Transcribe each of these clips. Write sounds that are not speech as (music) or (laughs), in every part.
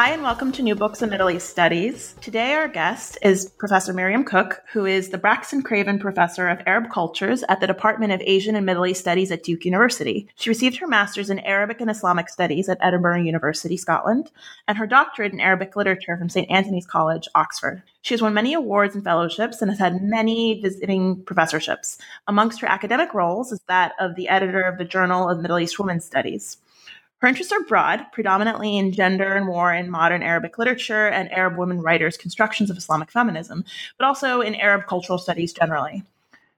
Hi, and welcome to New Books in Middle East Studies. Today, our guest is Professor Miriam Cooke, who is the Braxton Craven Professor of Arab Cultures at the Department of Asian and Middle East Studies at Duke University. She received her master's in Arabic and Islamic Studies at Edinburgh University, Scotland, and her doctorate in Arabic literature from St. Antony's College, Oxford. She has won many awards and fellowships and has had many visiting professorships. Amongst her academic roles is that of the editor of the Journal of Middle East Women's Studies. Her interests are broad, predominantly in gender and war in modern Arabic literature and Arab women writers' constructions of Islamic feminism, but also in Arab cultural studies generally.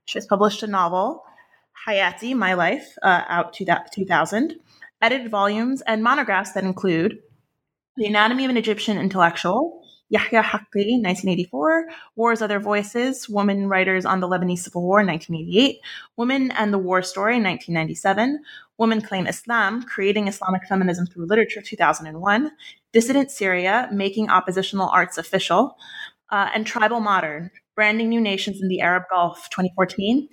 She has published a novel, Hayati, My Life, uh, out to that 2000, edited volumes, and monographs that include The Anatomy of an Egyptian Intellectual, Yahya Haqqi, 1984, War's Other Voices, Women Writers on the Lebanese Civil War, 1988, Women and the War Story, 1997, Women Claim Islam, Creating Islamic Feminism Through Literature, 2001, Dissident Syria, Making Oppositional Arts Official, uh, and Tribal Modern, Branding New Nations in the Arab Gulf, 2014.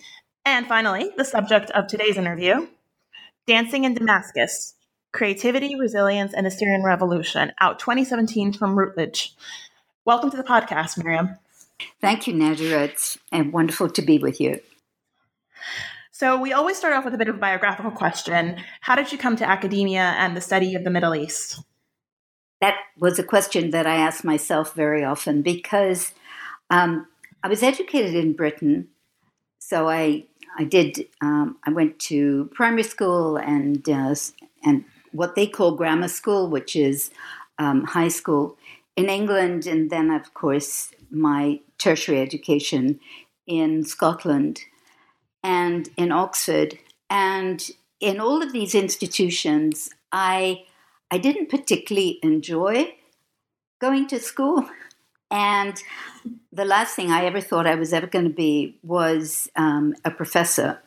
And finally, the subject of today's interview, Dancing in Damascus, Creativity, Resilience, and the Syrian Revolution, out 2017 from Routledge. Welcome to the podcast, Miriam. Thank you, Nadira. It's wonderful to be with you. So, we always start off with a bit of a biographical question. How did you come to academia and the study of the Middle East? That was a question that I asked myself very often because um, I was educated in Britain. So, I I did. Um, I went to primary school and uh, and what they call grammar school, which is um, high school in England, and then, of course, my tertiary education in Scotland and in Oxford. And in all of these institutions, I, I didn't particularly enjoy going to school. (laughs) And the last thing I ever thought I was ever going to be was um, a professor.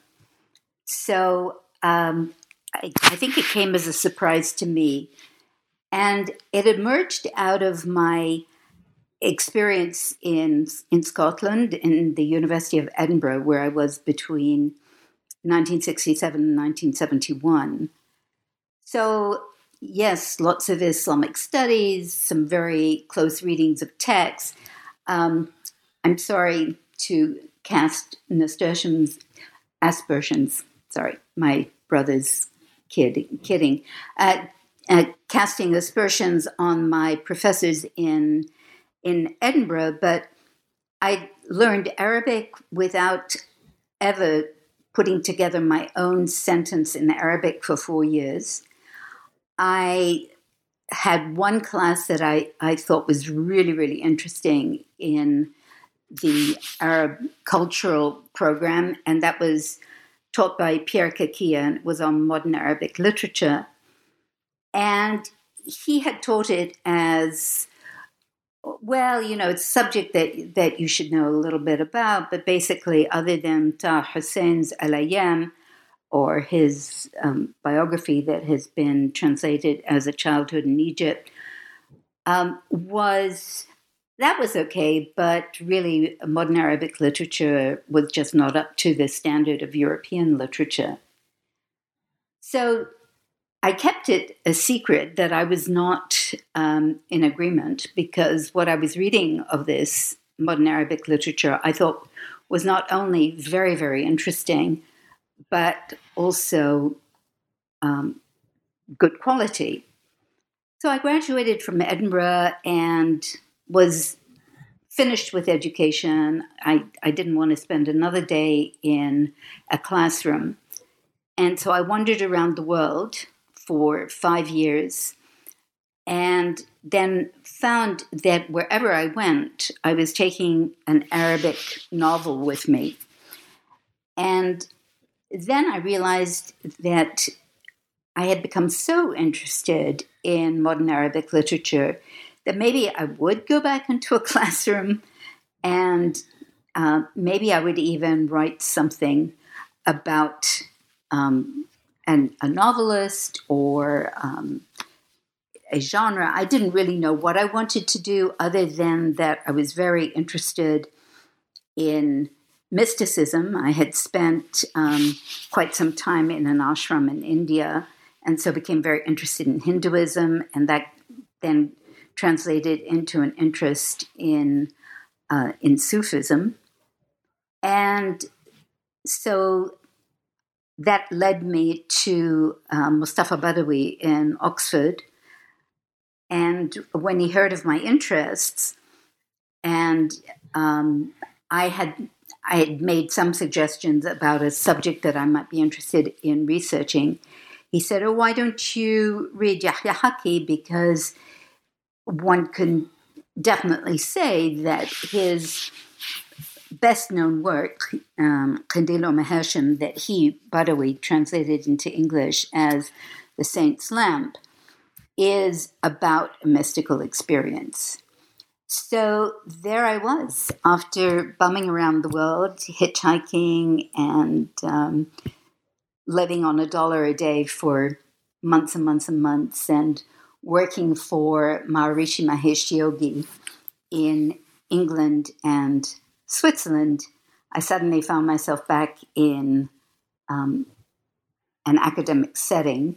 So um, I, I think it came as a surprise to me and it emerged out of my experience in, in Scotland, in the University of Edinburgh, where I was between 1967 and 1971. So, yes, lots of Islamic studies, some very close readings of texts. Um, I'm sorry to cast nasturtiums, aspersions, sorry, my brother's kid, kidding. Uh, uh, casting aspersions on my professors in in Edinburgh, but I learned Arabic without ever putting together my own sentence in Arabic for four years. I had one class that I, I thought was really, really interesting in the Arab cultural program, and that was taught by Pierre Cachia, and was on modern Arabic literature. And he had taught it as well, you know, it's a subject that, that you should know a little bit about, but basically, other than Taha Hussein's Al Ayyam, or his um, biography that has been translated as a childhood in Egypt, um, was that was okay, but really, modern Arabic literature was just not up to the standard of European literature. So I kept it a secret that I was not um, in agreement because what I was reading of this modern Arabic literature I thought was not only very, very interesting, but also um, good quality. So I graduated from Edinburgh and was finished with education. I, I didn't want to spend another day in a classroom. And so I wandered around the world for five years and then found that wherever I went, I was taking an Arabic novel with me. And then I realized that I had become so interested in modern Arabic literature that maybe I would go back into a (laughs) classroom and uh, maybe I would even write something about um, an, a novelist or um, a genre. I didn't really know what I wanted to do, other than that I was very interested in mysticism. I had spent um, quite some time in an ashram in India, and so became very interested in Hinduism, and that then translated into an interest in uh, in Sufism, and so that led me to um, Mustafa Badawi in Oxford. And when he heard of my interests, and um, I had I had made some suggestions about a subject that I might be interested in researching. He said, "Oh, why don't you read Yahya Hakki? Because one can definitely say that his best known work, um, Mahashim, that he, Badawi, translated into English as The Saint's Lamp, is about a mystical experience. So there I was after bumming around the world, hitchhiking and um, living on a dollar a day for months and months and months, and working for Maharishi Mahesh Yogi in England and Switzerland. I suddenly found myself back in um, an academic setting.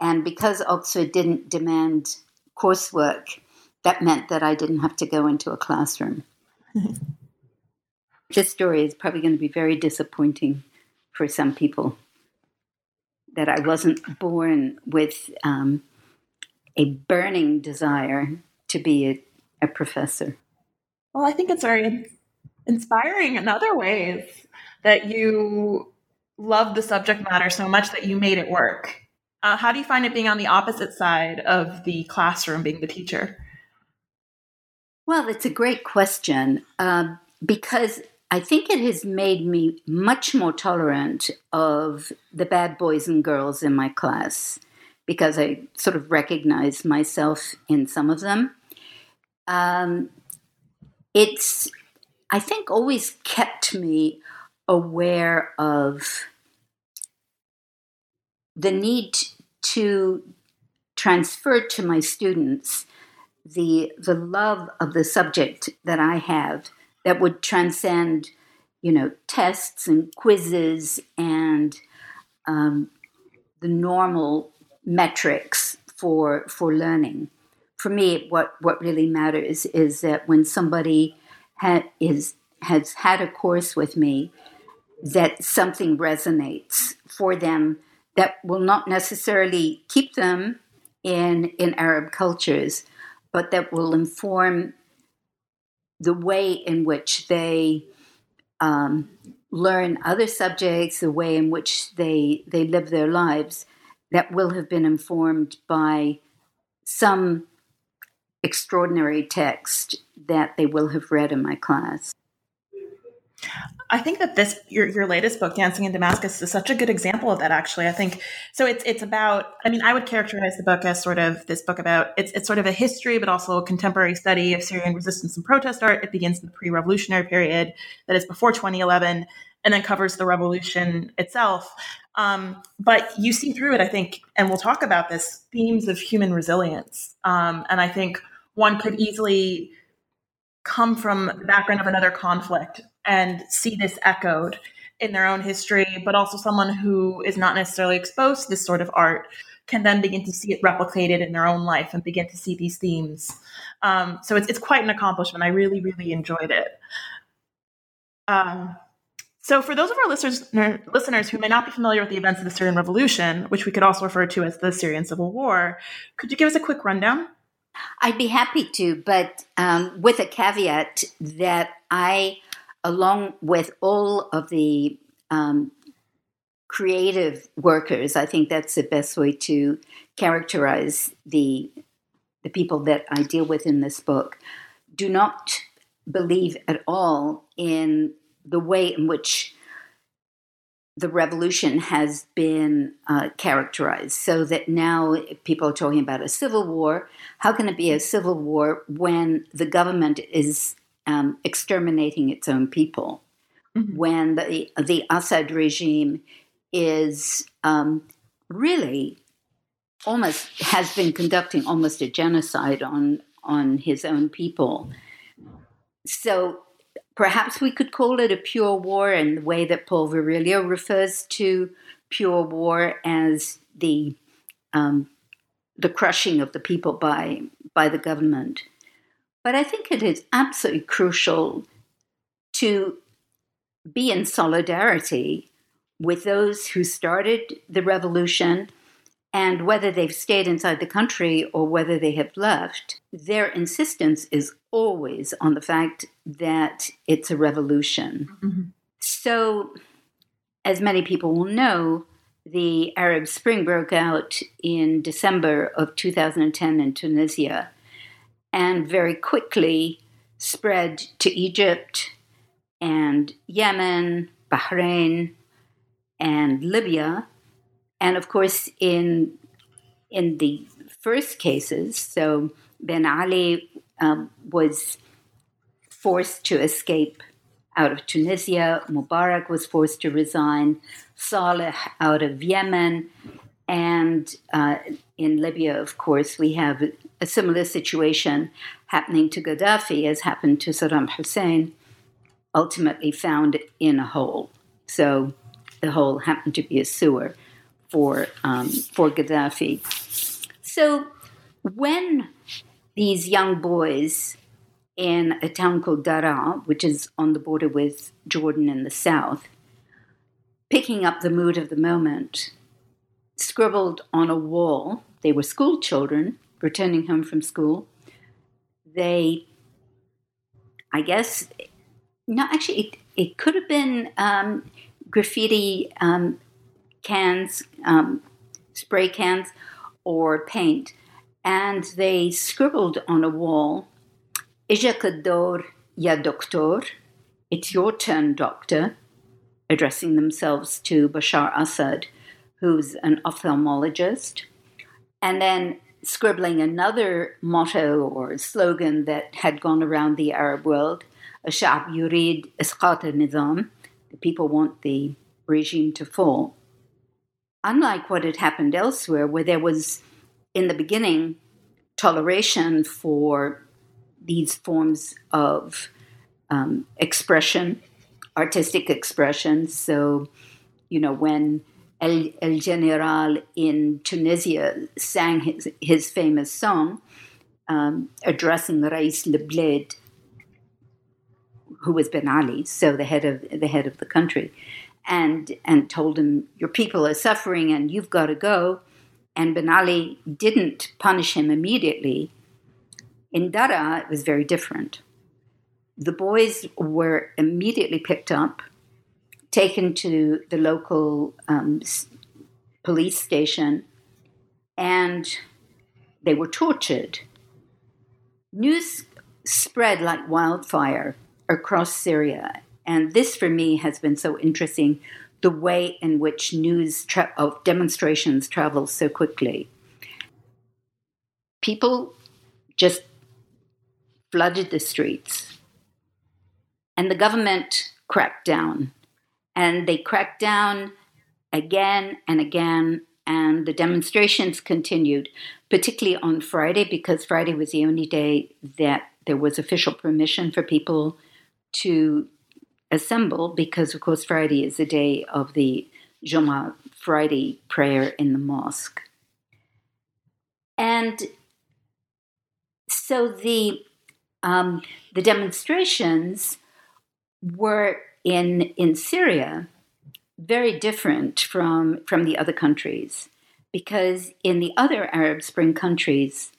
And because Oxford didn't demand coursework, that meant that I didn't have to go into a classroom. (laughs) this story is probably going to be very disappointing for some people that I wasn't born with um, a burning desire to be a, a, professor. Well, I think it's very inspiring in other ways that you love the subject matter so much that you made it work. Uh, how do you find it being on the opposite side of the classroom, being the teacher? Well, it's a great question uh, because I think it has made me much more tolerant of the bad boys and girls in my class because I sort of recognize myself in some of them. Um, it's, I think, always kept me aware of the need to transfer to my students the the love of the subject that I have that would transcend, you know, tests and quizzes and um, the normal metrics for for learning. For me, what what really matters is that when somebody is has had a course with me, that something resonates for them that will not necessarily keep them in in Arab cultures, but that will inform the way in which they um, learn other subjects, the way in which they they live their lives, that will have been informed by some extraordinary text that they will have read in my class. I think that this your your latest book, Dancing in Damascus, is such a good example of that. Actually, I think so. It's it's about. I mean, I would characterize the book as sort of this book about. It's it's sort of a history, but also a contemporary study of Syrian resistance and protest art. It begins in the pre-revolutionary period, that is before 2011, and then covers the revolution itself. Um, but you see through it, I think, and we'll talk about this themes of human resilience. Um, and I think one could easily come from the background of another conflict and see this echoed in their own history, but also someone who is not necessarily exposed to this sort of art can then begin to see it replicated in their own life and begin to see these themes. Um, so it's, it's quite an accomplishment. I really, really enjoyed it. Um, so, for those of our listeners, listeners who may not be familiar with the events of the Syrian Revolution, which we could also refer to as the Syrian Civil War, could you give us a quick rundown? I'd be happy to, but um, with a caveat that I along with all of the um, creative workers, I think that's the best way to characterize the the people that I deal with in this book. Do not believe at all in the way in which the revolution has been uh, characterized so that now people are talking about a civil war. How can it be a civil war when the government is um, exterminating its own people? Mm-hmm. When the, the Assad regime is um, really almost has been conducting almost a genocide on on his own people. So perhaps we could call it a pure war in the way that Paul Virilio refers to pure war as the um, the crushing of the people by by the government. But I think it is absolutely crucial to be in solidarity with those who started the revolution and whether they've stayed inside the country or whether they have left, their insistence is always on the fact that it's a revolution. Mm-hmm. So, as many people will know, the Arab Spring broke out in December of 2010 in Tunisia and very quickly spread to Egypt and Yemen, Bahrain, and Libya and of course, in in the first cases, so Ben Ali um, was forced to escape out of Tunisia. Mubarak was forced to resign. Saleh out of Yemen. And uh, in Libya, of course, we have a similar situation happening to Gaddafi as happened to Saddam Hussein, ultimately found in a hole. So the hole happened to be a sewer for um, for Gaddafi. So when these young boys in a town called Daraa, which is on the border with Jordan in the south, picking up the mood of the moment, scribbled on a wall. They were school children returning home from school. They, I guess, no, actually, it, it could have been um, graffiti um, cans, um, spray cans, or paint, and they scribbled on a wall, Ijakador ya doctor, it's your turn, doctor, addressing themselves to Bashar Assad, who's an ophthalmologist, and then scribbling another motto or slogan that had gone around the Arab world, Ashab yurid isqat nizam, the people want the regime to fall unlike what had happened elsewhere, where there was, in the beginning, toleration for these forms of um, expression, artistic expression. So, you know, when El, El General in Tunisia sang his, his famous song, um, addressing Rais Lebled, who was Ben Ali, so the head of the head of the country, and and told him your people are suffering and you've got to go. And Ben Ali didn't punish him immediately. In Daraa it was very different. The boys were immediately picked up taken to the local um, police station and they were tortured. News spread like wildfire across Syria and this, for me, has been so interesting the way in which news tra- of demonstrations travels so quickly. People just flooded the streets, and the government cracked down. And they cracked down again and again, and the demonstrations continued, particularly on Friday, because Friday was the only day that there was official permission for people to assemble because, of course, Friday is the day of the Juma Friday prayer in the mosque. And so the um, the demonstrations were in in Syria very different from from the other countries because in the other Arab Spring countries,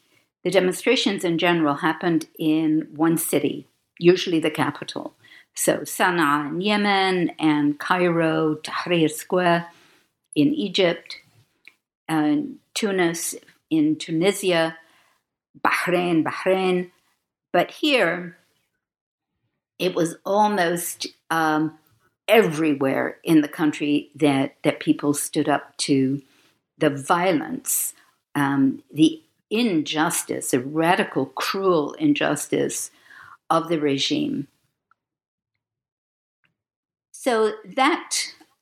the demonstrations in general happened in one city, usually the capital. So Sana'a in Yemen and Cairo, Tahrir Square in Egypt, and Tunis in Tunisia, Bahrain, Bahrain. But here, it was almost um, everywhere in the country that, that people stood up to the violence, um, the injustice, the radical, cruel injustice of the regime. So that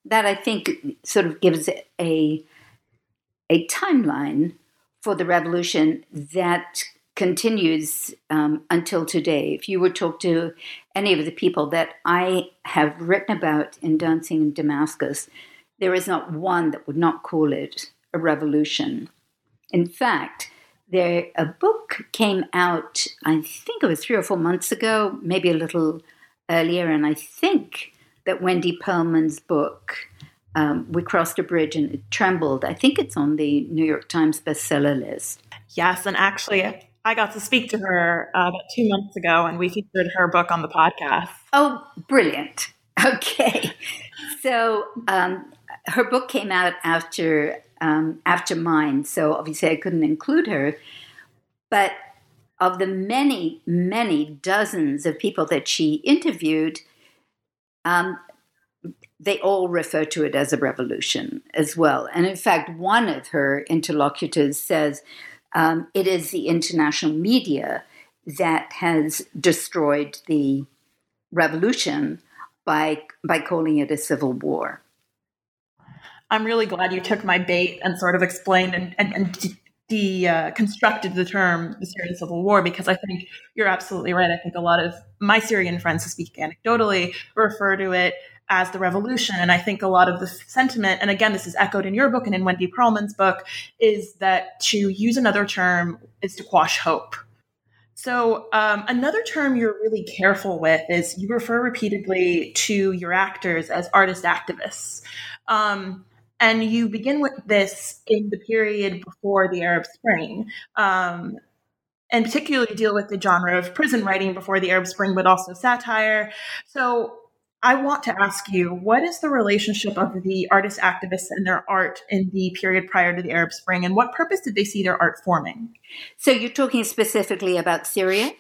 that I think sort of gives a a timeline for the revolution that continues um, until today. If you were to talk to any of the people that I have written about in Dancing in Damascus, there is not one that would not call it a revolution. In fact, there a book came out. I think it was three or four months ago, maybe a little earlier, and I think that Wendy Pearlman's book. Um, we crossed a bridge and it trembled. I think it's on the New York Times bestseller list. Yes, and actually, I got to speak to her uh, about two months ago, and we featured her book on the podcast. Oh, brilliant! (laughs) Okay, so um, her book came out after um, after mine, so obviously I couldn't include her. But of the many, many dozens of people that she interviewed, um, they all refer to it as a revolution as well. And in fact, one of her interlocutors says um, it is the international media that has destroyed the revolution by by calling it a civil war. I'm really glad you took my bait and sort of explained and, and, and deconstructed uh, the term the Syrian civil war because I think you're absolutely right. I think a lot of my Syrian friends who speak anecdotally refer to it as the revolution. And I think a lot of the sentiment, and again, this is echoed in your book and in Wendy Pearlman's book, is that to use another term is to quash hope. So, um, another term you're really careful with is you refer repeatedly to your actors as artist activists. Um, and you begin with this in the period before the Arab Spring. Um, and particularly deal with the genre of prison writing before the Arab Spring, but also satire. So I want to ask you what is the relationship of the artist activists and their art in the period prior to the Arab Spring, and what purpose did they see their art forming? So you're talking specifically about Syria?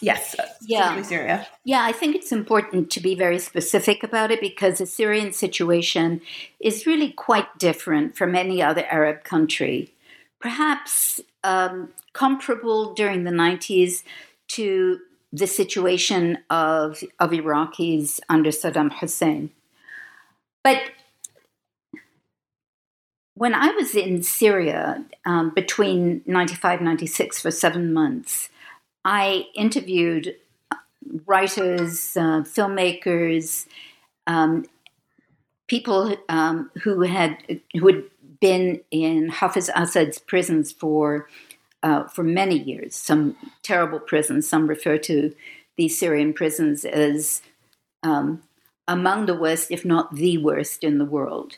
Yes, yeah. Syria. Yeah, I think it's important to be very specific about it because the Syrian situation is really quite different from any other Arab country. Perhaps um, comparable during the 90s to the situation of, of Iraqis under Saddam Hussein. But when I was in Syria um, between 95 96 for seven months, I interviewed writers, uh, filmmakers, um, people um, who had who had been in Hafiz Assad's prisons for uh, for many years. Some terrible prisons. Some refer to these Syrian prisons as um, among the worst, if not the worst, in the world.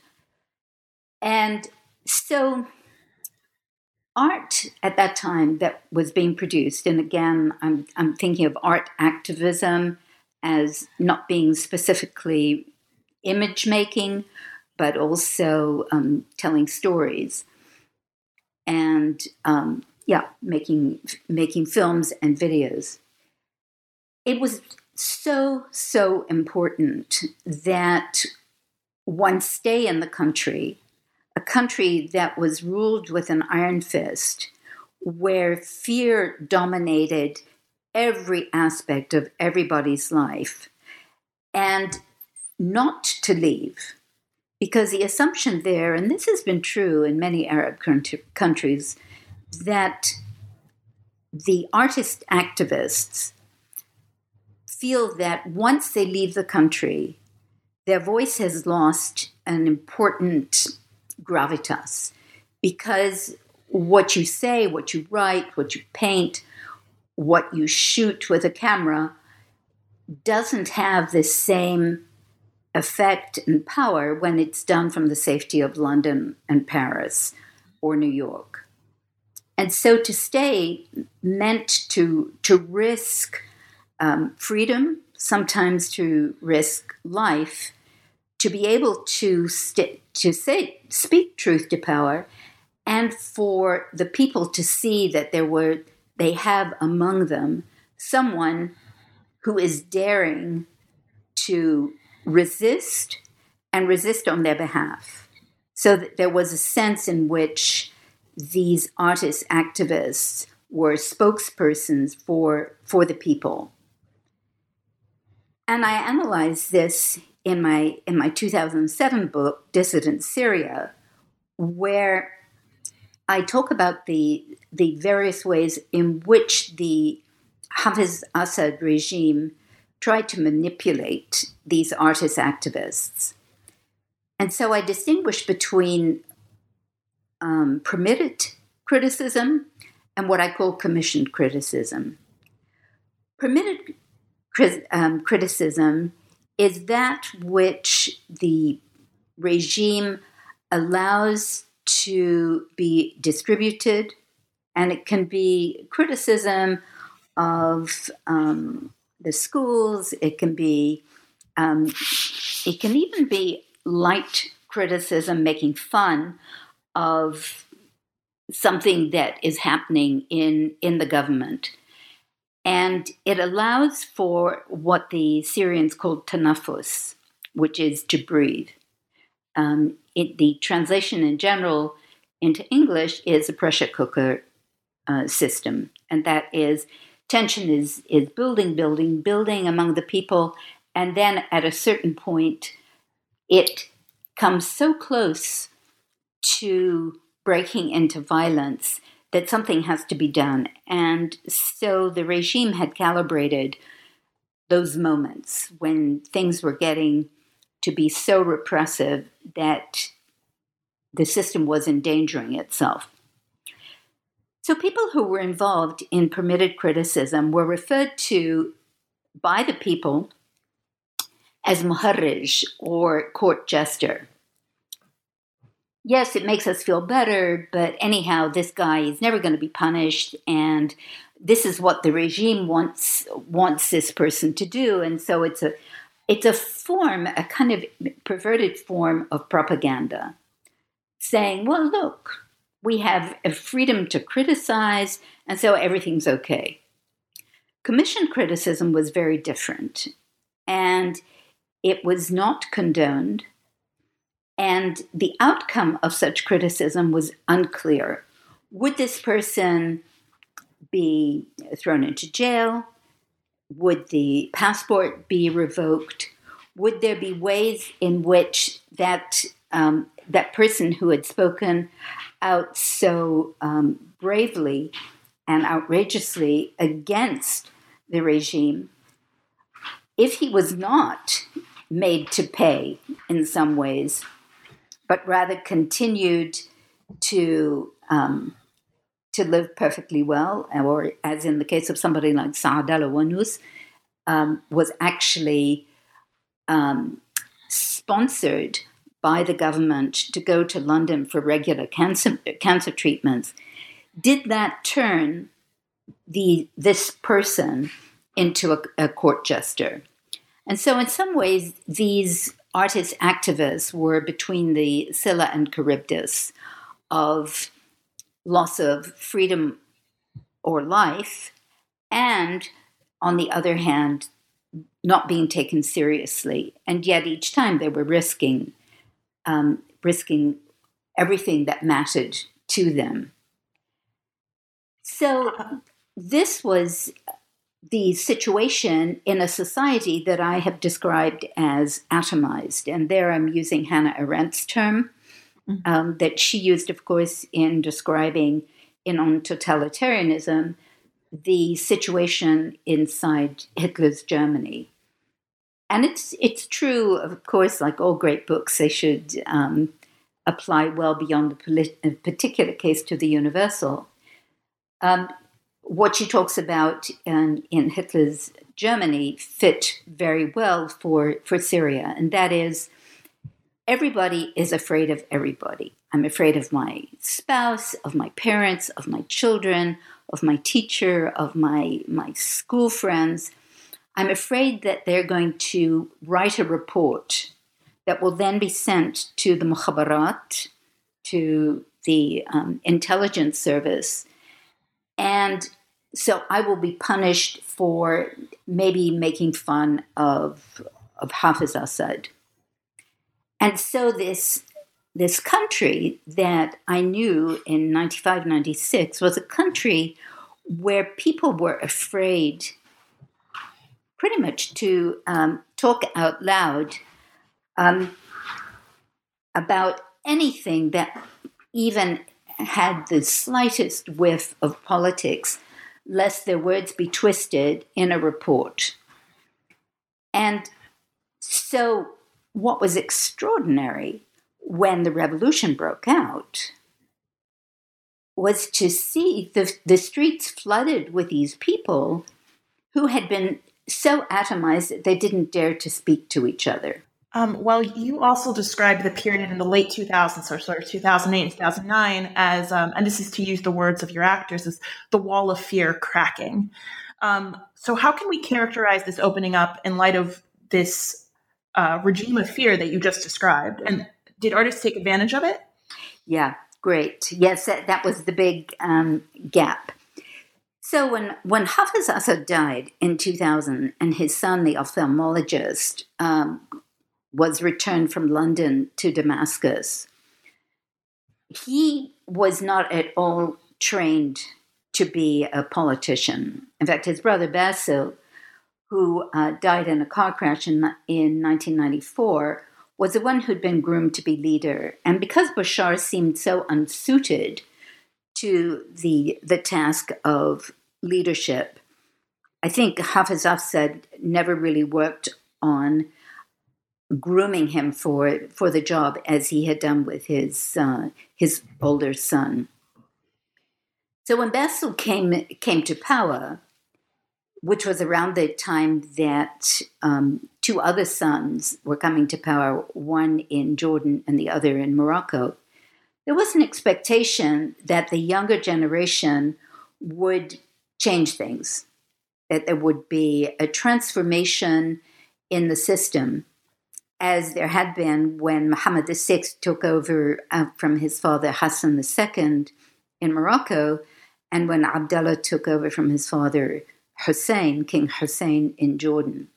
And so art at that time that was being produced, and again, I'm, I'm thinking of art activism as not being specifically image making, but also um, telling stories and um, yeah, making making films and videos. It was so so important that one stay in the country a country that was ruled with an iron fist, where fear dominated every aspect of everybody's life, and not to leave. Because the assumption there, and this has been true in many Arab countries, that the artist activists feel that once they leave the country, their voice has lost an important gravitas because what you say, what you write, what you paint, what you shoot with a camera doesn't have the same effect and power when it's done from the safety of London and Paris or New York. And so to stay meant to, to risk um, freedom, sometimes to risk life, to be able to st- to say speak truth to power, and for the people to see that there were they have among them someone who is daring to resist and resist on their behalf. So that there was a sense in which these artist activists were spokespersons for, for the people. And I analyzed this in my in my 2007 book Dissident Syria where I talk about the the various ways in which the Hafiz Assad regime tried to manipulate these artist activists. And so I distinguish between um, permitted criticism and what I call commissioned criticism. Permitted um, criticism is that which the regime allows to be distributed, and it can be criticism of um, the schools. It can be, um, it can even be light criticism, making fun of something that is happening in in the government. And it allows for what the Syrians call tanafus, which is to breathe. Um, it, the translation in general into English is a pressure cooker uh, system, and that is tension is is building, building, building among the people, and then at a certain point, it comes so close to breaking into violence that something has to be done. And so the regime had calibrated those moments when things were getting to be so repressive that the system was endangering itself. So, people who were involved in permitted criticism were referred to by the people as muharrij or court jester yes, it makes us feel better, but anyhow, this guy is never going to be punished, and this is what the regime wants wants this person to do, and so it's a it's a form, a kind of perverted form of propaganda, saying, well, look, we have a freedom to criticize, and so everything's okay. Commission criticism was very different, and it was not condoned and the outcome of such criticism was unclear. Would this person be thrown into jail? Would the passport be revoked? Would there be ways in which that um, that person who had spoken out so um, bravely and outrageously against the regime, if he was not made to pay in some ways, but rather continued to um, to live perfectly well, or as in the case of somebody like Saadallah Wannous, um, was actually um, sponsored by the government to go to London for regular cancer, cancer treatments. Did that turn the this person into a, a court jester? And so, in some ways, these artist activists were between the Scylla and Charybdis of loss of freedom or life, and on the other hand, not being taken seriously. And yet, each time they were risking, um, risking everything that mattered to them. So, this was the situation in a society that I have described as atomized. And there I'm using Hannah Arendt's term mm-hmm. um, that she used, of course, in describing in on totalitarianism the situation inside Hitler's Germany. And it's it's true, of course, like all great books, they should um, apply well beyond the polit- particular case to the universal. Um, what she talks about in, in Hitler's Germany fit very well for, for Syria, and that is everybody is afraid of everybody. I'm afraid of my spouse, of my parents, of my children, of my teacher, of my, my school friends. I'm afraid that they're going to write a report that will then be sent to the mukhabarat, to the um, intelligence service, and so I will be punished for maybe making fun of of Hafiz Assad. And so this this country that I knew in 95, 96 was a country where people were afraid pretty much to um, talk out loud um, about anything that even had the slightest whiff of politics, lest their words be twisted in a report. And so, what was extraordinary when the revolution broke out was to see the, the streets flooded with these people who had been so atomized that they didn't dare to speak to each other. Um, well, you also described the period in the late 2000s, or sort of 2008 and 2009, as, um, and this is to use the words of your actors, as the wall of fear cracking. Um, so, how can we characterize this opening up in light of this uh, regime of fear that you just described? And did artists take advantage of it? Yeah, great. Yes, that, that was the big um, gap. So when when Hafiz Assad died in 2000, and his son, the ophthalmologist, um, was returned from London to Damascus, he was not at all trained to be a politician. In fact, his brother Basil, who uh, died in a car crash in, in 1994, was the one who'd been groomed to be leader. And because Bashar seemed so unsuited to the, the task of leadership, I think Hafiz Assad never really worked on grooming him for for the job as he had done with his uh, his older son. So when Basil came came to power, which was around the time that um, two other sons were coming to power, one in Jordan and the other in Morocco, there was an expectation that the younger generation would change things, that there would be a transformation in the system as there had been when Muhammad VI took over uh, from his father Hassan II in Morocco, and when Abdullah took over from his father Hussein, King Hussein in Jordan.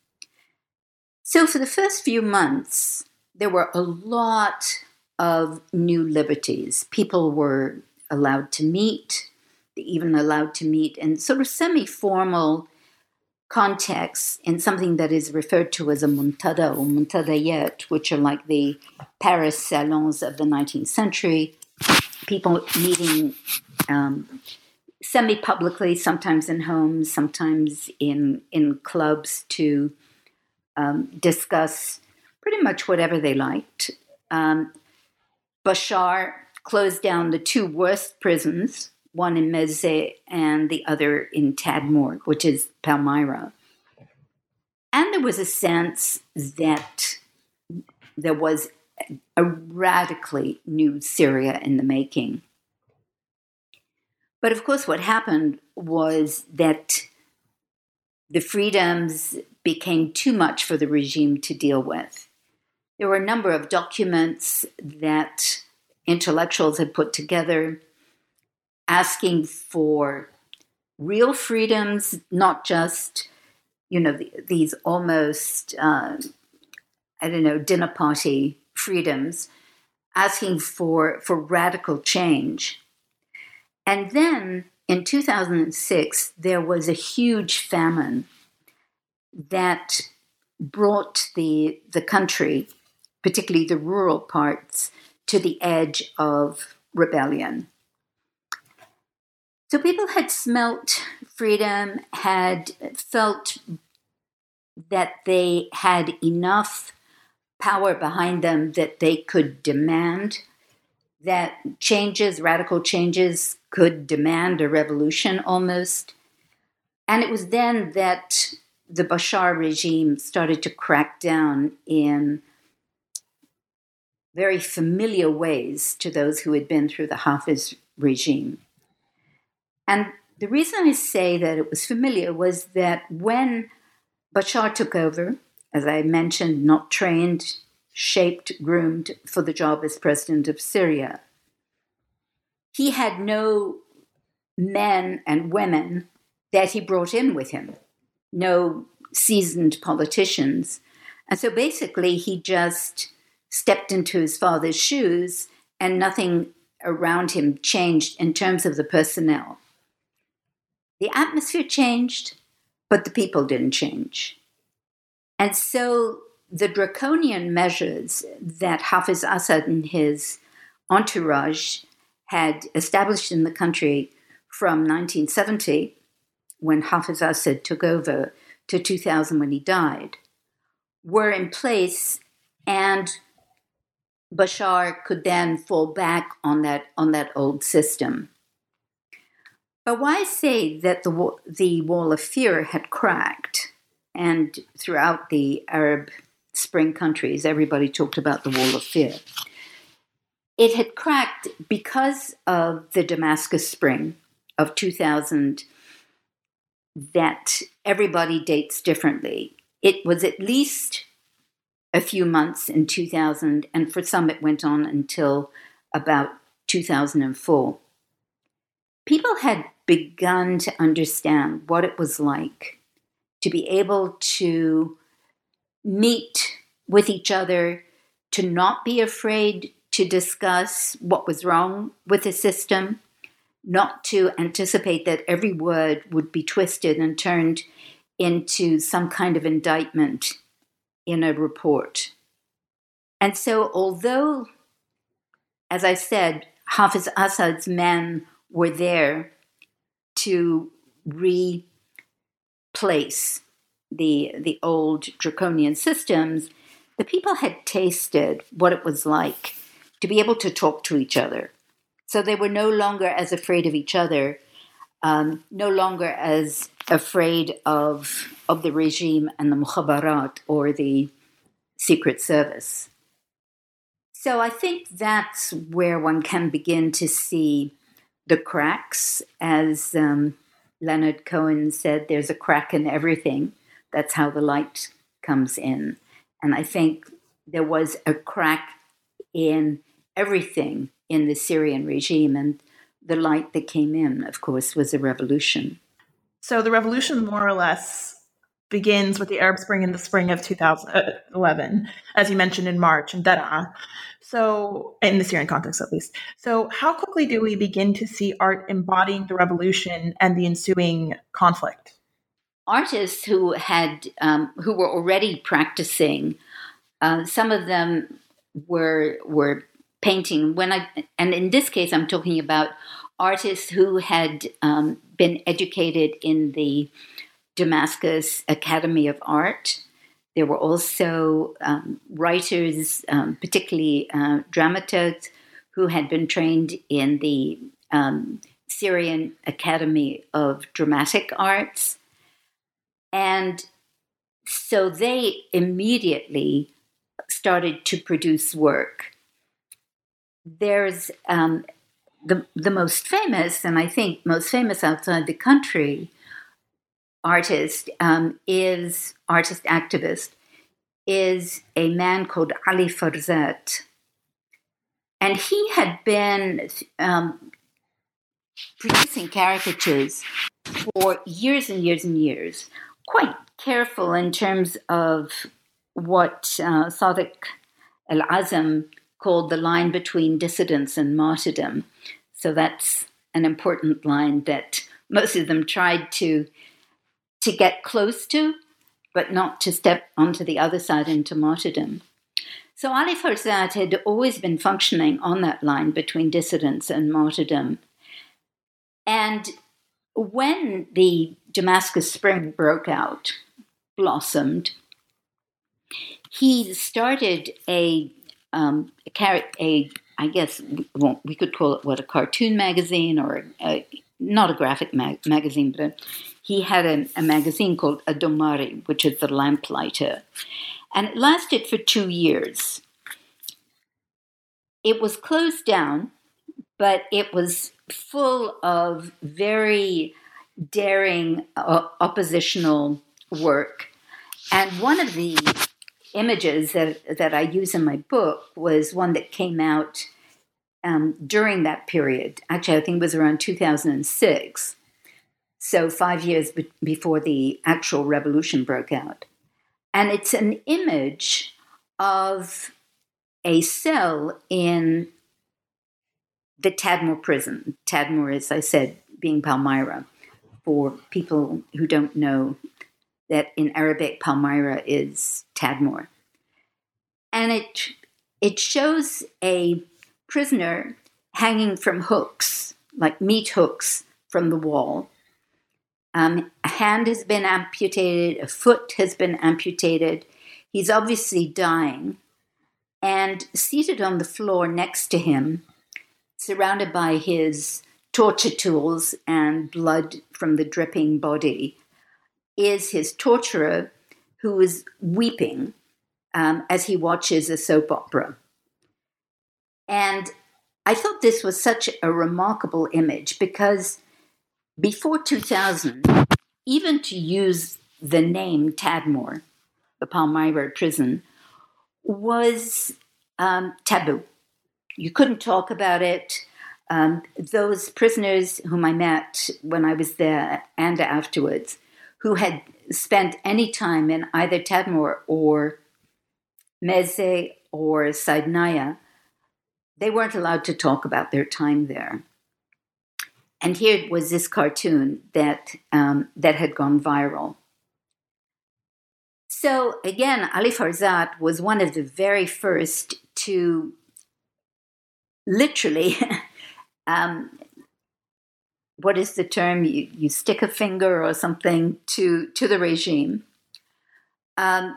So, for the first few months, there were a lot of new liberties. People were allowed to meet, they even allowed to meet in sort of semi formal contexts in something that is referred to as a muntada or muntadayat, which are like the Paris salons of the 19th century, people meeting um, semi publicly, sometimes in homes, sometimes in, in clubs to um, discuss pretty much whatever they liked. Um, Bashar closed down the two worst prisons one in Mezze and the other in Tadmor, which is Palmyra. And there was a sense that there was a radically new Syria in the making. But of course, what happened was that the freedoms became too much for the regime to deal with. There were a number of documents that intellectuals had put together asking for real freedoms, not just, you know, these almost, uh, I don't know, dinner party freedoms, asking for, for radical change. And then in 2006, there was a huge famine that brought the, the country, particularly the rural parts, to the edge of rebellion. So people had smelt freedom, had felt that they had enough power behind them that they could demand that changes, radical changes, could demand a revolution almost. And it was then that the Bashar regime started to crack down in very familiar ways to those who had been through the Hafiz regime. And the reason I say that it was familiar was that when Bashar took over, as I mentioned, not trained, shaped, groomed for the job as president of Syria, he had no men and women that he brought in with him, no seasoned politicians. And so basically, he just stepped into his father's shoes and nothing around him changed in terms of the personnel. The atmosphere changed, but the people didn't change. And so the draconian measures that Hafiz Assad and his entourage had established in the country from 1970, when Hafiz Assad took over, to 2000 when he died, were in place and Bashar could then fall back on that on that old system. But why say that the the wall of fear had cracked, and throughout the Arab Spring countries, everybody talked about the wall of fear. It had cracked because of the Damascus Spring of 2000 that everybody dates differently. It was at least a few months in 2000, and for some it went on until about 2004. People had begun to understand what it was like to be able to meet with each other, to not be afraid to discuss what was wrong with the system, not to anticipate that every word would be twisted and turned into some kind of indictment in a report. And so, although, as I said, Hafiz Assad's men were there to replace the, the old draconian systems, the people had tasted what it was like to be able to talk to each other. So they were no longer as afraid of each other, um, no longer as afraid of of the regime and the mukhabarat or the secret service. So I think that's where one can begin to see the cracks. As um, Leonard Cohen said, there's a crack in everything. That's how the light comes in. And I think there was a crack in everything in the Syrian regime. And the light that came in, of course, was a revolution. So the revolution, more or less, begins with the Arab Spring in the spring of 2011, as you mentioned in March in Daraa. So, in the Syrian context at least. So, how quickly do we begin to see art embodying the revolution and the ensuing conflict? Artists who had um, who were already practicing, uh, some of them were were painting. When I and in this case, I'm talking about artists who had um, been educated in the Damascus Academy of Art. There were also um, writers, um, particularly uh, dramaturgs, who had been trained in the um, Syrian Academy of Dramatic Arts. And so they immediately started to produce work. There's um, the, the most famous, and I think most famous outside the country, artist um, is artist activist is a man called Ali Farzat, and he had been um, producing caricatures for years and years and years, quite careful in terms of what uh, Sadiq Al Azam called the line between dissidence and martyrdom. So that's an important line that most of them tried to to get close to, but not to step onto the other side into martyrdom. So Ali Farzat had always been functioning on that line between dissidence and martyrdom. And when the Damascus Spring broke out, blossomed, he started a um, a, a I guess we could call it what a cartoon magazine or a, not a graphic mag- magazine, but a, he had a, a, magazine called Adomari, which is the lamplighter, and it lasted for two years. It was closed down, but it was full of very daring uh, oppositional work. And one of the images that, that I use in my book was one that came out um, during that period. Actually, I think it was around 2006. So, five years be- before the actual revolution broke out. And it's an image of a cell in the Tadmor prison. Tadmor, as I said, being Palmyra. For people who don't know, that in Arabic, Palmyra is Tadmor. And it, it shows a prisoner hanging from hooks, like meat hooks from the wall. Um, a hand has been amputated, a foot has been amputated. He's obviously dying. And seated on the floor next to him surrounded by his torture tools and blood from the dripping body, is his torturer who is weeping um, as he watches a soap opera. And I thought this was such a remarkable image because before 2000, even to use the name Tadmor, the Palmyra prison, was um, taboo. You couldn't talk about it. Um, those prisoners whom I met when I was there and afterwards, who had spent any time in either Tadmor or Meze or Saidnaya, they weren't allowed to talk about their time there. And here was this cartoon that um, that had gone viral. So again, Ali Farzat was one of the very first to literally, (laughs) um, what is the term? You, you stick a finger or something to, to the regime. Um,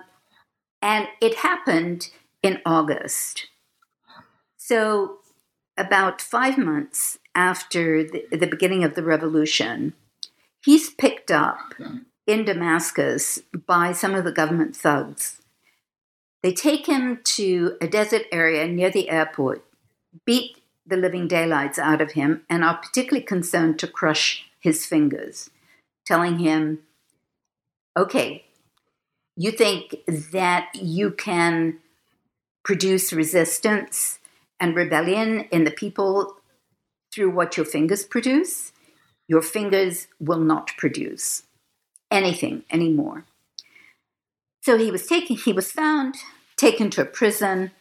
and it happened in August. So, about five months after the, the beginning of the revolution, he's picked up in Damascus by some of the government thugs. They take him to a desert area near the airport beat the living daylights out of him and are particularly concerned to crush his fingers, telling him, okay, you think that you can produce resistance and rebellion in the people through what your fingers produce? Your fingers will not produce anything anymore. So he was taken, he was found, taken to a prison,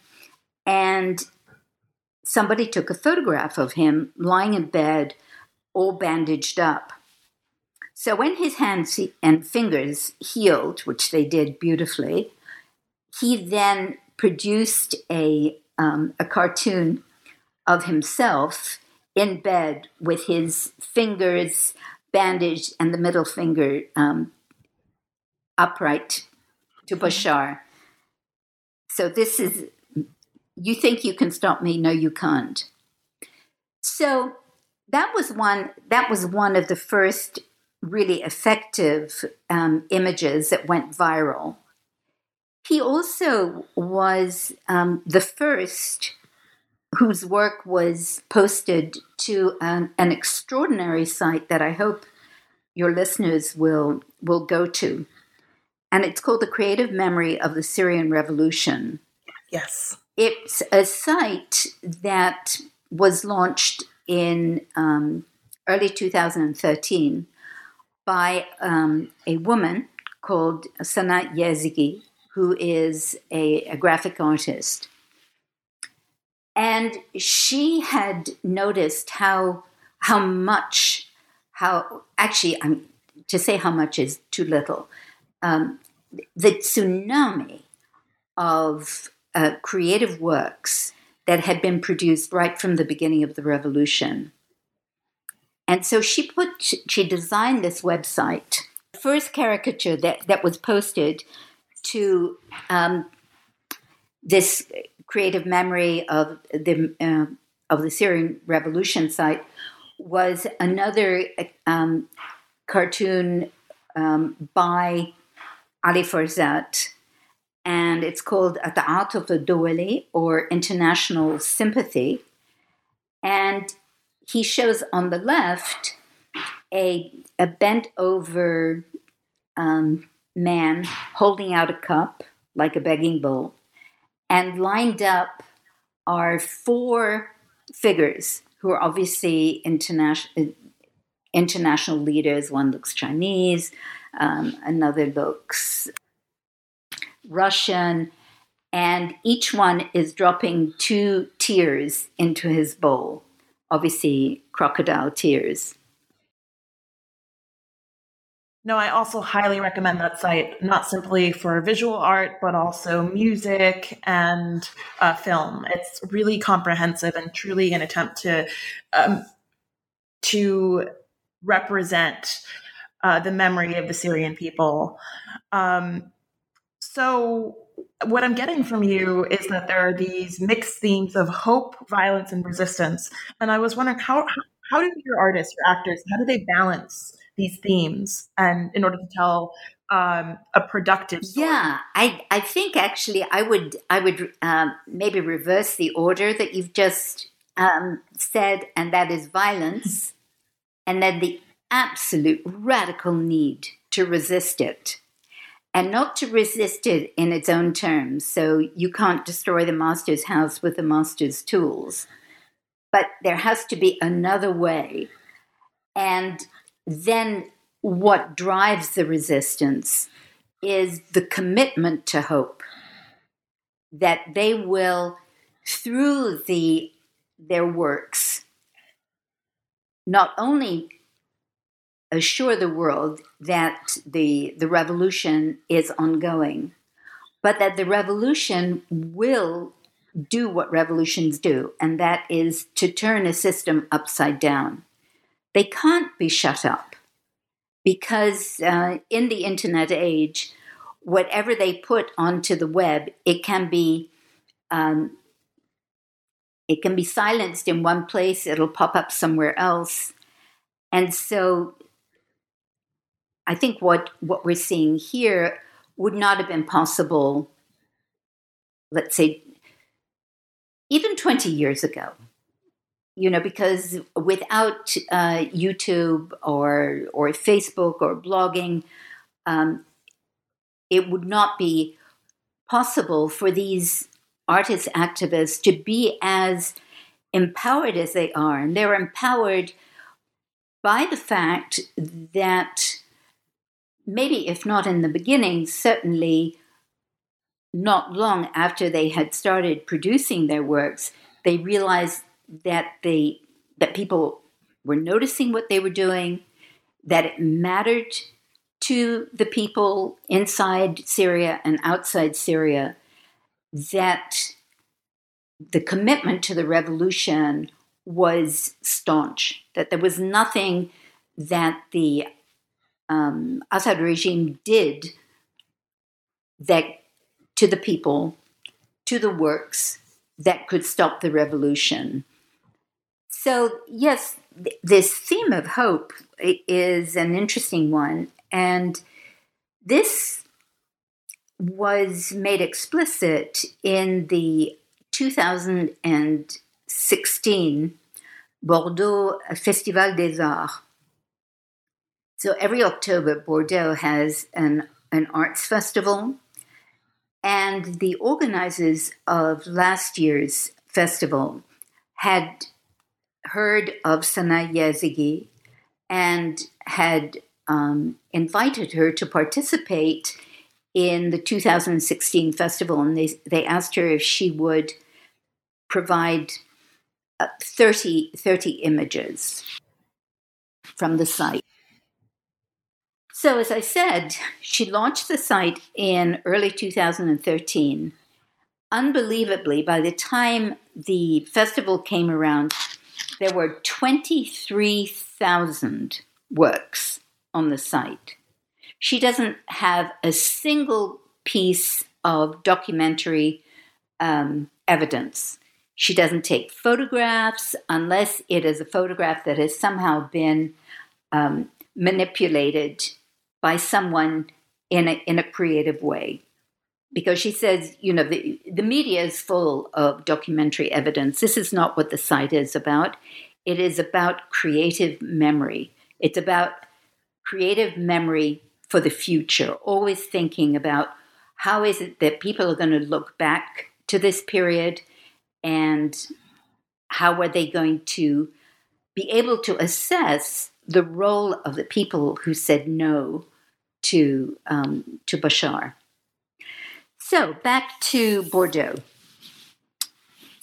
and somebody took a photograph of him lying in bed, all bandaged up. So when his hands and fingers healed, which they did beautifully, he then produced a, um, a cartoon of himself in bed with his fingers bandaged and the middle finger um, upright to Bashar. So this is you think you can stop me? No you can't. So that was one that was one of the first really effective um, images that went viral. He also was um, the first whose work was posted to an, an extraordinary site that i hope your listeners will will go to. And it's called the creative memory of the syrian revolution. Yes. It's a site that was launched in um, early 2013 by um, a woman called Sana Yazigi, who is a, a graphic artist. And she had noticed how how much how actually I'm to say how much is too little. Um, the tsunami of uh, creative works that had been produced right from the beginning of the revolution. And so she put, she designed this website. The First caricature that, that was posted to um, this creative memory of the uh, of the Syrian Revolution site was another um, cartoon um, by Ali Farzat and it's called Ata'atuf al-Dawali or International Sympathy. And he shows on the left a, a bent over um, man holding out a cup like a begging bowl, and lined up are four figures who are obviously international international leaders. One looks Chinese, um, another looks Russian, and each one is dropping two tears into his bowl. Obviously, crocodile tears. No, I also highly recommend that site, not simply for visual art, but also music and uh, film. It's really comprehensive and truly an attempt to um, to represent uh, the memory of the Syrian people. Um, so, what I'm getting from you is that there are these mixed themes of hope, violence, and resistance. And I was wondering how how do your artists, your actors, how do they balance these themes and in order to tell um, a productive story. Yeah, I, I think actually I would I would um, maybe reverse the order that you've just um, said, and that is violence, (laughs) and then the absolute radical need to resist it, and not to resist it in its own terms. So you can't destroy the master's house with the master's tools, but there has to be another way, and then what drives the resistance is the commitment to hope that they will through the their works not only assure the world that the the revolution is ongoing but that the revolution will do what revolutions do and that is to turn a system upside down they can't be shut up because uh, in the internet age, whatever they put onto the web, it can be um, it can be silenced in one place. It'll pop up somewhere else, and so I think what what we're seeing here would not have been possible. Let's say even 20 years ago you know because without uh, youtube or or facebook or blogging um, it would not be possible for these artists activists to be as empowered as they are. And they're empowered by the fact that maybe if not in the beginning certainly not long after they had started producing their works they realized that they that people were noticing what they were doing, that it mattered to the people inside Syria and outside Syria, that the commitment to the revolution was staunch, that there was nothing that the um, Assad regime did that to the people, to the works, that could stop the revolution. So, yes, th- this theme of hope is an interesting one. And this was made explicit in the 2016 Bordeaux Festival des Arts. So every October, Bordeaux has an, an arts festival. And the organizers of last year's festival had heard of Sana Yazigi and had um, invited her to participate in the 2016 festival. And they, they asked her if she would provide uh, 30, 30 images from the site. So, as I said, she launched the site in early 2013. Unbelievably, by the time the festival came around, there were 23,000 works on the site. She doesn't have a single piece of documentary um, evidence. She doesn't take photographs unless it is a photograph that has somehow been um, manipulated by someone in a, in a creative way because she says, you know, the, the media is full of documentary evidence. This is not what the site is about. It is about creative memory. It's about creative memory for the future, always thinking about how is it that people are going to look back to this period and how are they going to be able to assess the role of the people who said no to um, to Bashar. So back to Bordeaux.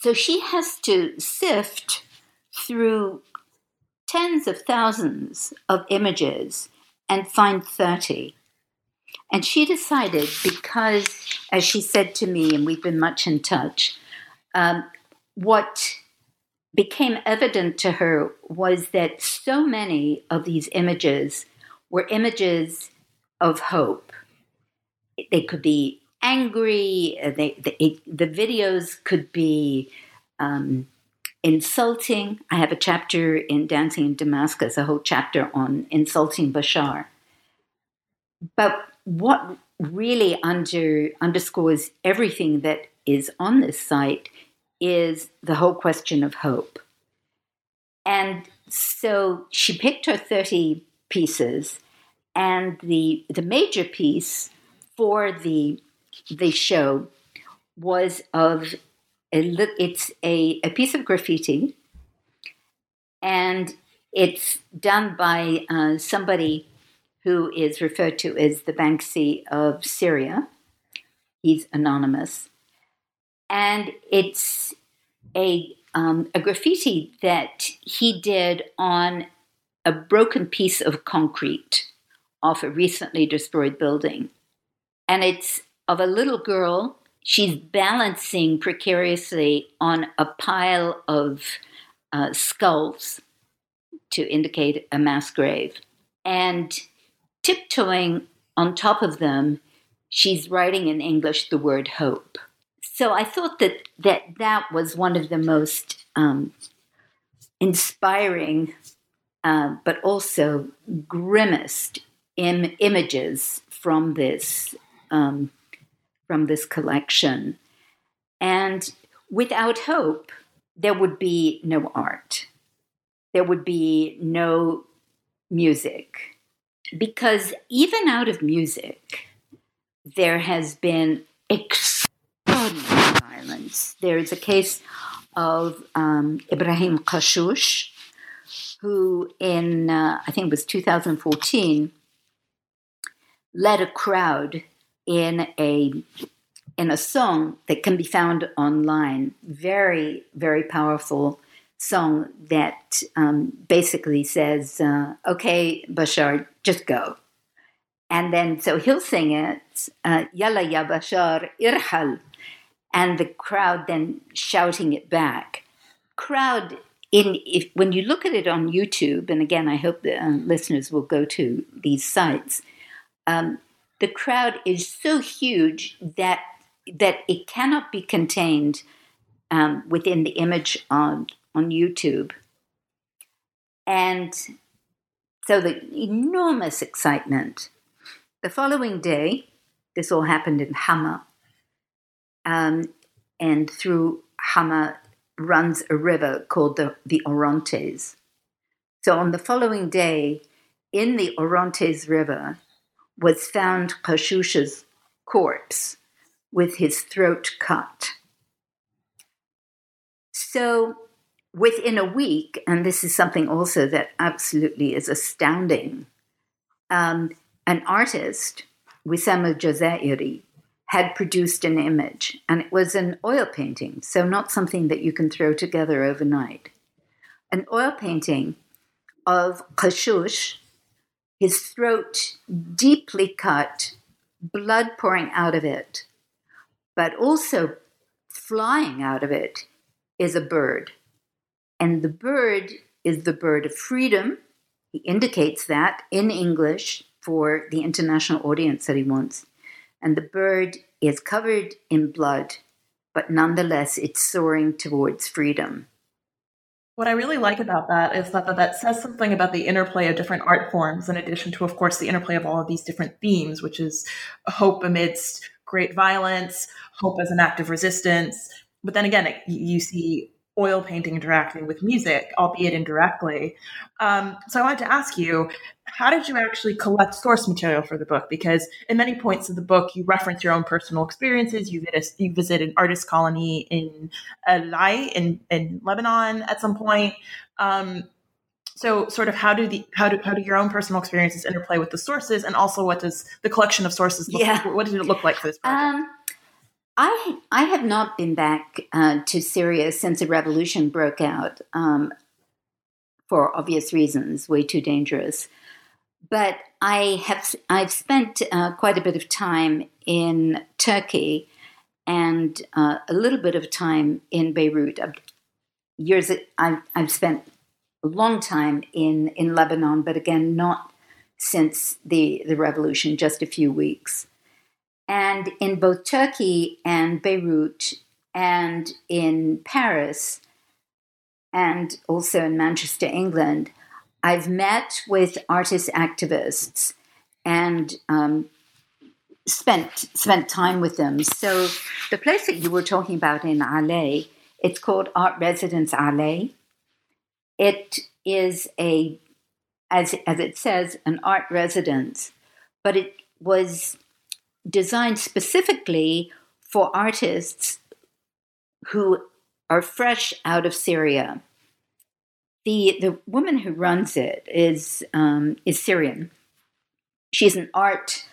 So she has to sift through tens of thousands of images and find 30. And she decided because, as she said to me, and we've been much in touch, um, what became evident to her was that so many of these images were images of hope. They could be angry, uh, they, they the videos could be um, insulting. I have a chapter in Dancing in Damascus, a whole chapter on insulting Bashar. But what really under underscores everything that is on this site is the whole question of hope. And so she picked her 30 pieces, and the the major piece for the the show was of a, it's a, a piece of graffiti, and it's done by uh, somebody who is referred to as the Banksy of Syria. He's anonymous. And it's a, um, a graffiti that he did on a broken piece of concrete off a recently destroyed building. And it's of a little girl. She's balancing precariously on a pile of uh, skulls to indicate a mass grave. And tiptoeing on top of them, she's writing in English the word hope. So I thought that that, that was one of the most um, inspiring, uh, but also grimmest Im- images from this um, from this collection. And without hope, there would be no art. There would be no music because even out of music, there has been extraordinary violence. There is a case of um, Ibrahim Kashush, who in, uh, I think it was 2014, led a crowd in a in a song that can be found online. Very, very powerful song that um, basically says, uh, "Okay, Bashar, just go." And then so he'll sing it, uh, "Yalla ya Bashar, irhal," and the crowd then shouting it back. Crowd in if, when you look at it on YouTube, and again, I hope the uh, listeners will go to these sites. Um, the crowd is so huge that that it cannot be contained um, within the image on on YouTube. And so the enormous excitement. The following day, this all happened in Hama, um, and through Hama runs a river called the, the Orontes. So on the following day, in the Orontes River, was found Kashush's corpse with his throat cut. So within a week, and this is something also that absolutely is astounding, um, an artist, Wissam al Jazairi, had produced an image, and it was an oil painting, so not something that you can throw together overnight. An oil painting of Kashush, his throat deeply cut, blood pouring out of it, but also flying out of it is a bird and the bird is the bird of freedom. He indicates that in English for the international audience that he wants. And the bird is covered in blood, but nonetheless, it's soaring towards freedom. What I really like about that is that that says something about the interplay of different art forms, in addition to, of course, the interplay of all of these different themes, which is hope amidst great violence, hope as an act of resistance. But then again, you see oil painting interacting with music, albeit indirectly. Um, so I wanted to ask you, how did you actually collect source material for the book? Because in many points of the book, you reference your own personal experiences. You visit, you visit an artist colony in Lai in, in Lebanon at some point. Um, so, sort of, how do the how do how do your own personal experiences interplay with the sources, and also what does the collection of sources look? Yeah. What did it look like for this project? Um, I I have not been back uh, to Syria since the revolution broke out, um, for obvious reasons, way too dangerous. But I have I've spent uh, quite a bit of time in Turkey and uh, a little bit of time in Beirut. Years I've I've spent a long time in in Lebanon, but again not since the the revolution, just a few weeks. And in both Turkey and Beirut and in Paris and also in Manchester, England, I've met with artist activists and um, spent spent time with them. So the place that you were talking about in Alais, it's called Art Residence Alais. It is a as as it says an art residence, but it was designed specifically for artists who are fresh out of Syria. The, the woman who runs it is, um, is Syrian. She's an art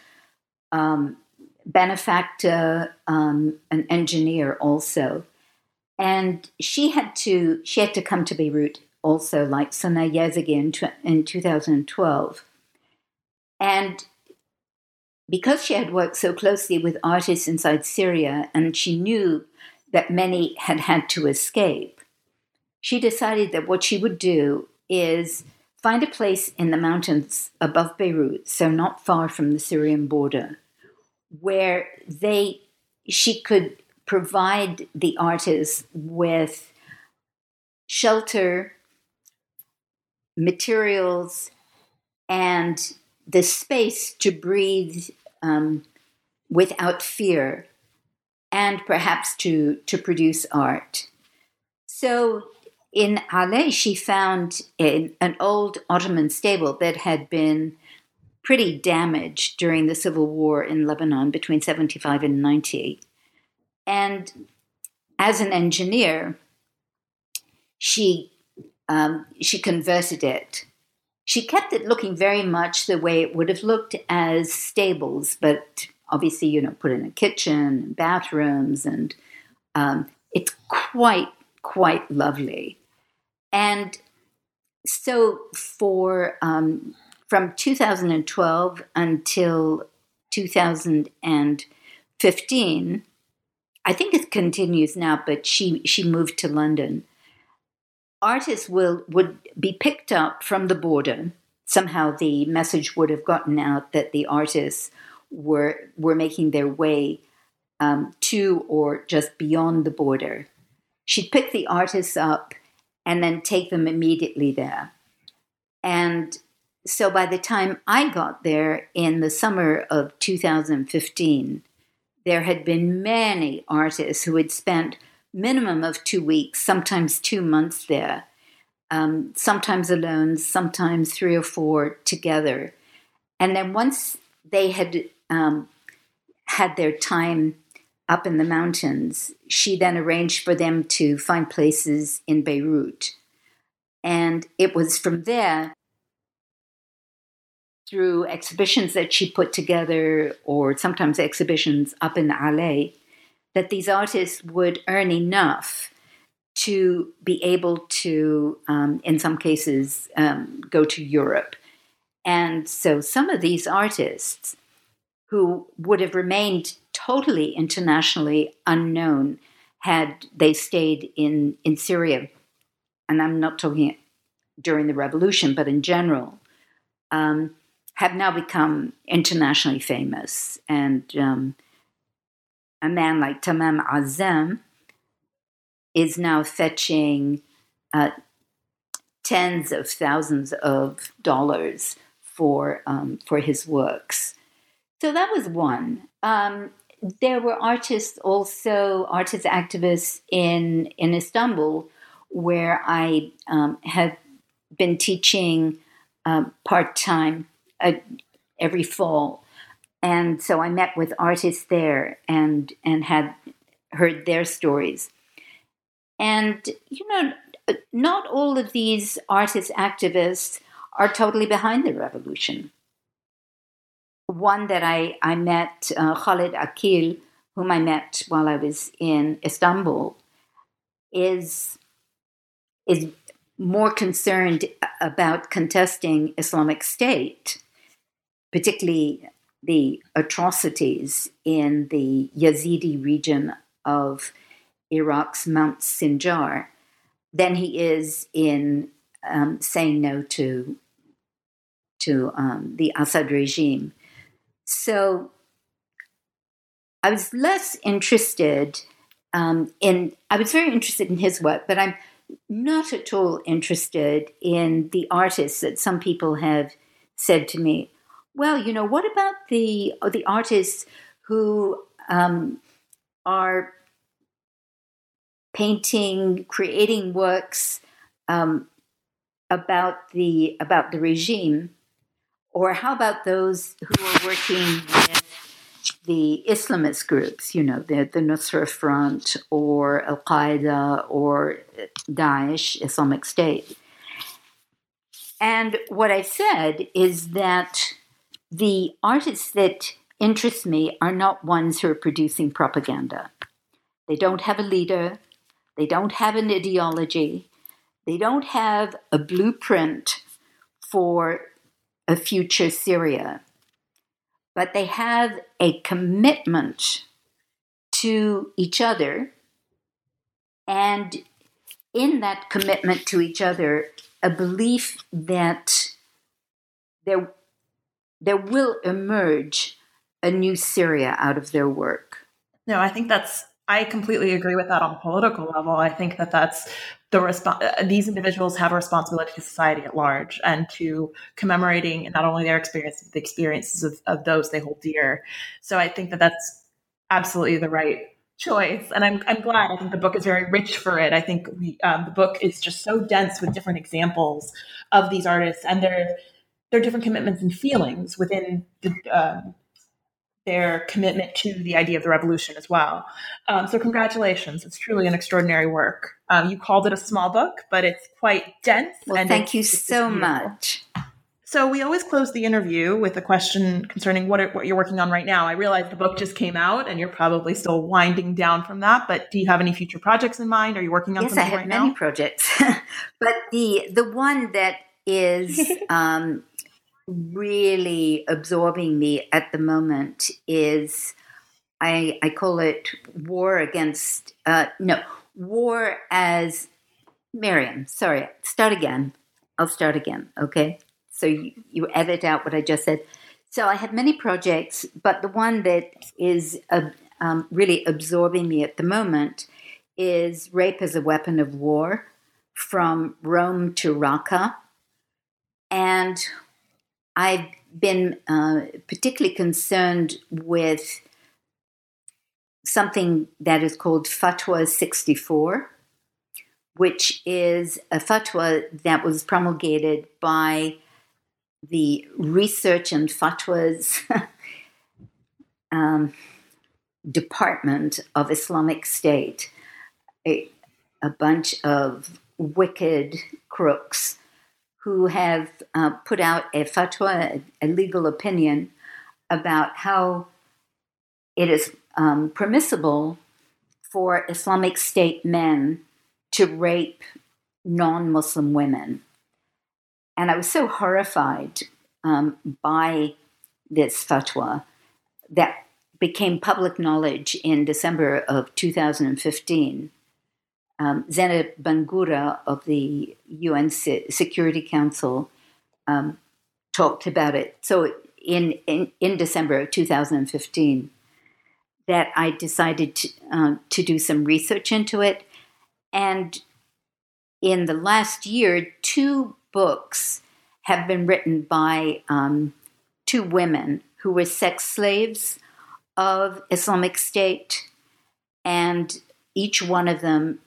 um, benefactor, um, an engineer also. And she had to she had to come to Beirut also, like Sana Yazigi in 2012. And because she had worked so closely with artists inside Syria and she knew that many had had to escape, she decided that what she would do is find a place in the mountains above Beirut, so not far from the Syrian border, where they she could provide the artists with shelter, materials, and the space to breathe um, without fear and perhaps to, to produce art. So in Alais, she found an, an old Ottoman stable that had been pretty damaged during the civil war in Lebanon between 75 and 90. And as an engineer, she um, she converted it she kept it looking very much the way it would have looked as stables, but obviously, you know, put in a kitchen and bathrooms, and um, it's quite, quite lovely. And so, for um, from 2012 until 2015, I think it continues now, but she she moved to London artists will would be picked up from the border. Somehow the message would have gotten out that the artists were were making their way um, to or just beyond the border. She'd pick the artists up and then take them immediately there. And so by the time I got there in the summer of 2015, there had been many artists who had spent minimum of two weeks, sometimes two months there, um, sometimes alone, sometimes three or four together. And then once they had um, had their time up in the mountains, she then arranged for them to find places in Beirut. And it was from there, through exhibitions that she put together, or sometimes exhibitions up in Alais, that these artists would earn enough to be able to, um, in some cases, um, go to Europe. And so some of these artists who would have remained totally internationally unknown had they stayed in, in Syria, and I'm not talking during the revolution, but in general, um, have now become internationally famous. And um, a man like Tammam Azzam is now fetching uh, tens of thousands of dollars for um, for his works. So that was one. Um, there were artists also, artist activists in in Istanbul, where I um, been teaching um, part time uh, every fall and so I met with artists there and and had heard their stories. And you know, not all of these artist activists are totally behind the revolution. One that I I met, uh, Khalid Akil, whom I met while I was in Istanbul, is is more concerned about contesting Islamic State, particularly the atrocities in the Yazidi region of Iraq's Mount Sinjar, than he is in um, saying no to to um, the Assad regime. So I was less interested um, in. I was very interested in his work, but I'm not at all interested in the artists that some people have said to me. Well, you know, what about the the artists who um, are painting, creating works um, about the about the regime, or how about those who are working with the Islamist groups, you know, the, the Nusra Front or Al Qaeda or Daesh, Islamic State. And what I said is that the artists that interest me are not ones who are producing propaganda. They don't have a leader, they don't have an ideology, they don't have a blueprint for a future Syria but they have a commitment to each other. And in that commitment to each other, a belief that there, there will emerge a new Syria out of their work. No, I think that's I completely agree with that on a political level. I think that that's the resp- these individuals have a responsibility to society at large and to commemorating not only their experience but the experiences of, of those they hold dear so i think that that's absolutely the right choice and i'm, I'm glad i think the book is very rich for it i think we, um, the book is just so dense with different examples of these artists and their their different commitments and feelings within the um, their commitment to the idea of the revolution as well. Um, so, congratulations. It's truly an extraordinary work. Um, you called it a small book, but it's quite dense. Well, and thank you so much. So, we always close the interview with a question concerning what, it, what you're working on right now. I realize the book just came out and you're probably still winding down from that, but do you have any future projects in mind? Are you working on yes, something right now? Yes, I have many projects. (laughs) but the, the one that is (laughs) um, really absorbing me at the moment is I, I call it war against, uh, no, war as Miriam, sorry, start again. I'll start again, okay? So you, you edit out what I just said. So I have many projects, but the one that is uh, um, really absorbing me at the moment is Rape as a Weapon of War from Rome to Raqqa. And I've been uh, particularly concerned with something that is called Fatwa 64, which is a fatwa that was promulgated by the Research and Fatwas (laughs) um, Department of Islamic State, a, a bunch of wicked crooks who have uh, put out a fatwa, a legal opinion about how it is um, permissible for Islamic State men to rape non Muslim women. And I was so horrified um, by this fatwa that became public knowledge in December of 2015 um, Zainab Bangura of the UN Security Council um, talked about it. So in, in, in December of 2015, that I decided to, uh, to do some research into it. And in the last year, two books have been written by um, two women who were sex slaves of Islamic State, and each one of them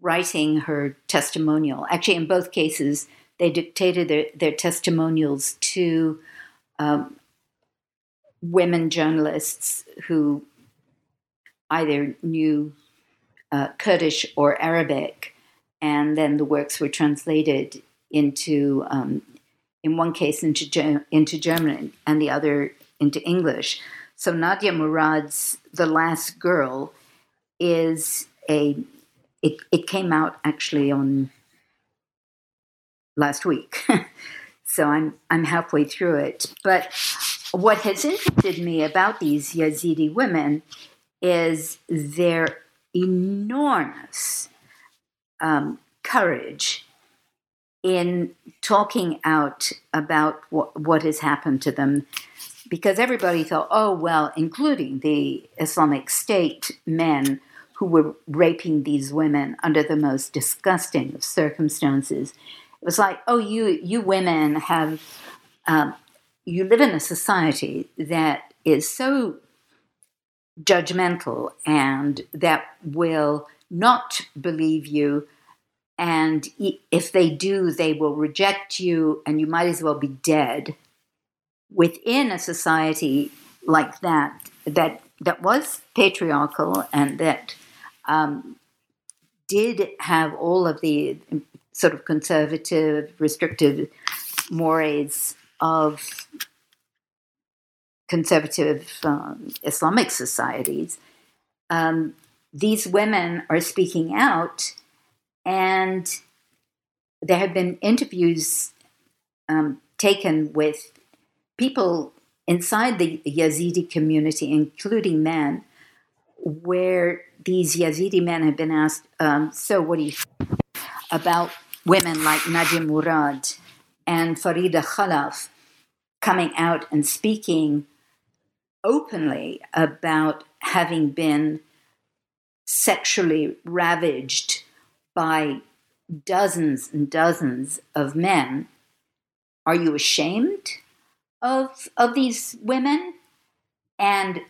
writing her testimonial. Actually, in both cases, they dictated their, their testimonials to um, women journalists who either knew uh, Kurdish or Arabic, and then the works were translated into, um, in one case, into into German, and the other into English. So Nadia Murad's The Last Girl is a it, it came out actually on last week. (laughs) so I'm I'm halfway through it. But what has interested me about these Yazidi women is their enormous um, courage in talking out about what, what has happened to them because everybody thought, oh, well, including the Islamic State men who were raping these women under the most disgusting of circumstances. It was like, oh, you, you women have, um, you live in a society that is so judgmental and that will not believe you. And if they do, they will reject you, and you might as well be dead. Within a society like that, that that was patriarchal and that um, did have all of the sort of conservative, restrictive mores of conservative um, Islamic societies, um, these women are speaking out, and there have been interviews um, taken with people inside the Yazidi community, including men, where these Yazidi men have been asked, um, so what do you think about women like Nadia Murad and Farida Khalaf coming out and speaking openly about having been sexually ravaged by dozens and dozens of men. Are you ashamed of, of these women? And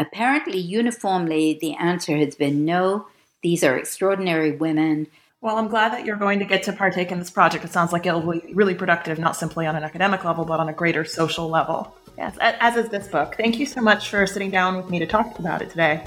apparently, uniformly, the answer has been no. These are extraordinary women. Well, I'm glad that you're going to get to partake in this project. It sounds like it'll be really productive, not simply on an academic level, but on a greater social level. Yes, as is this book. Thank you so much for sitting down with me to talk about it today.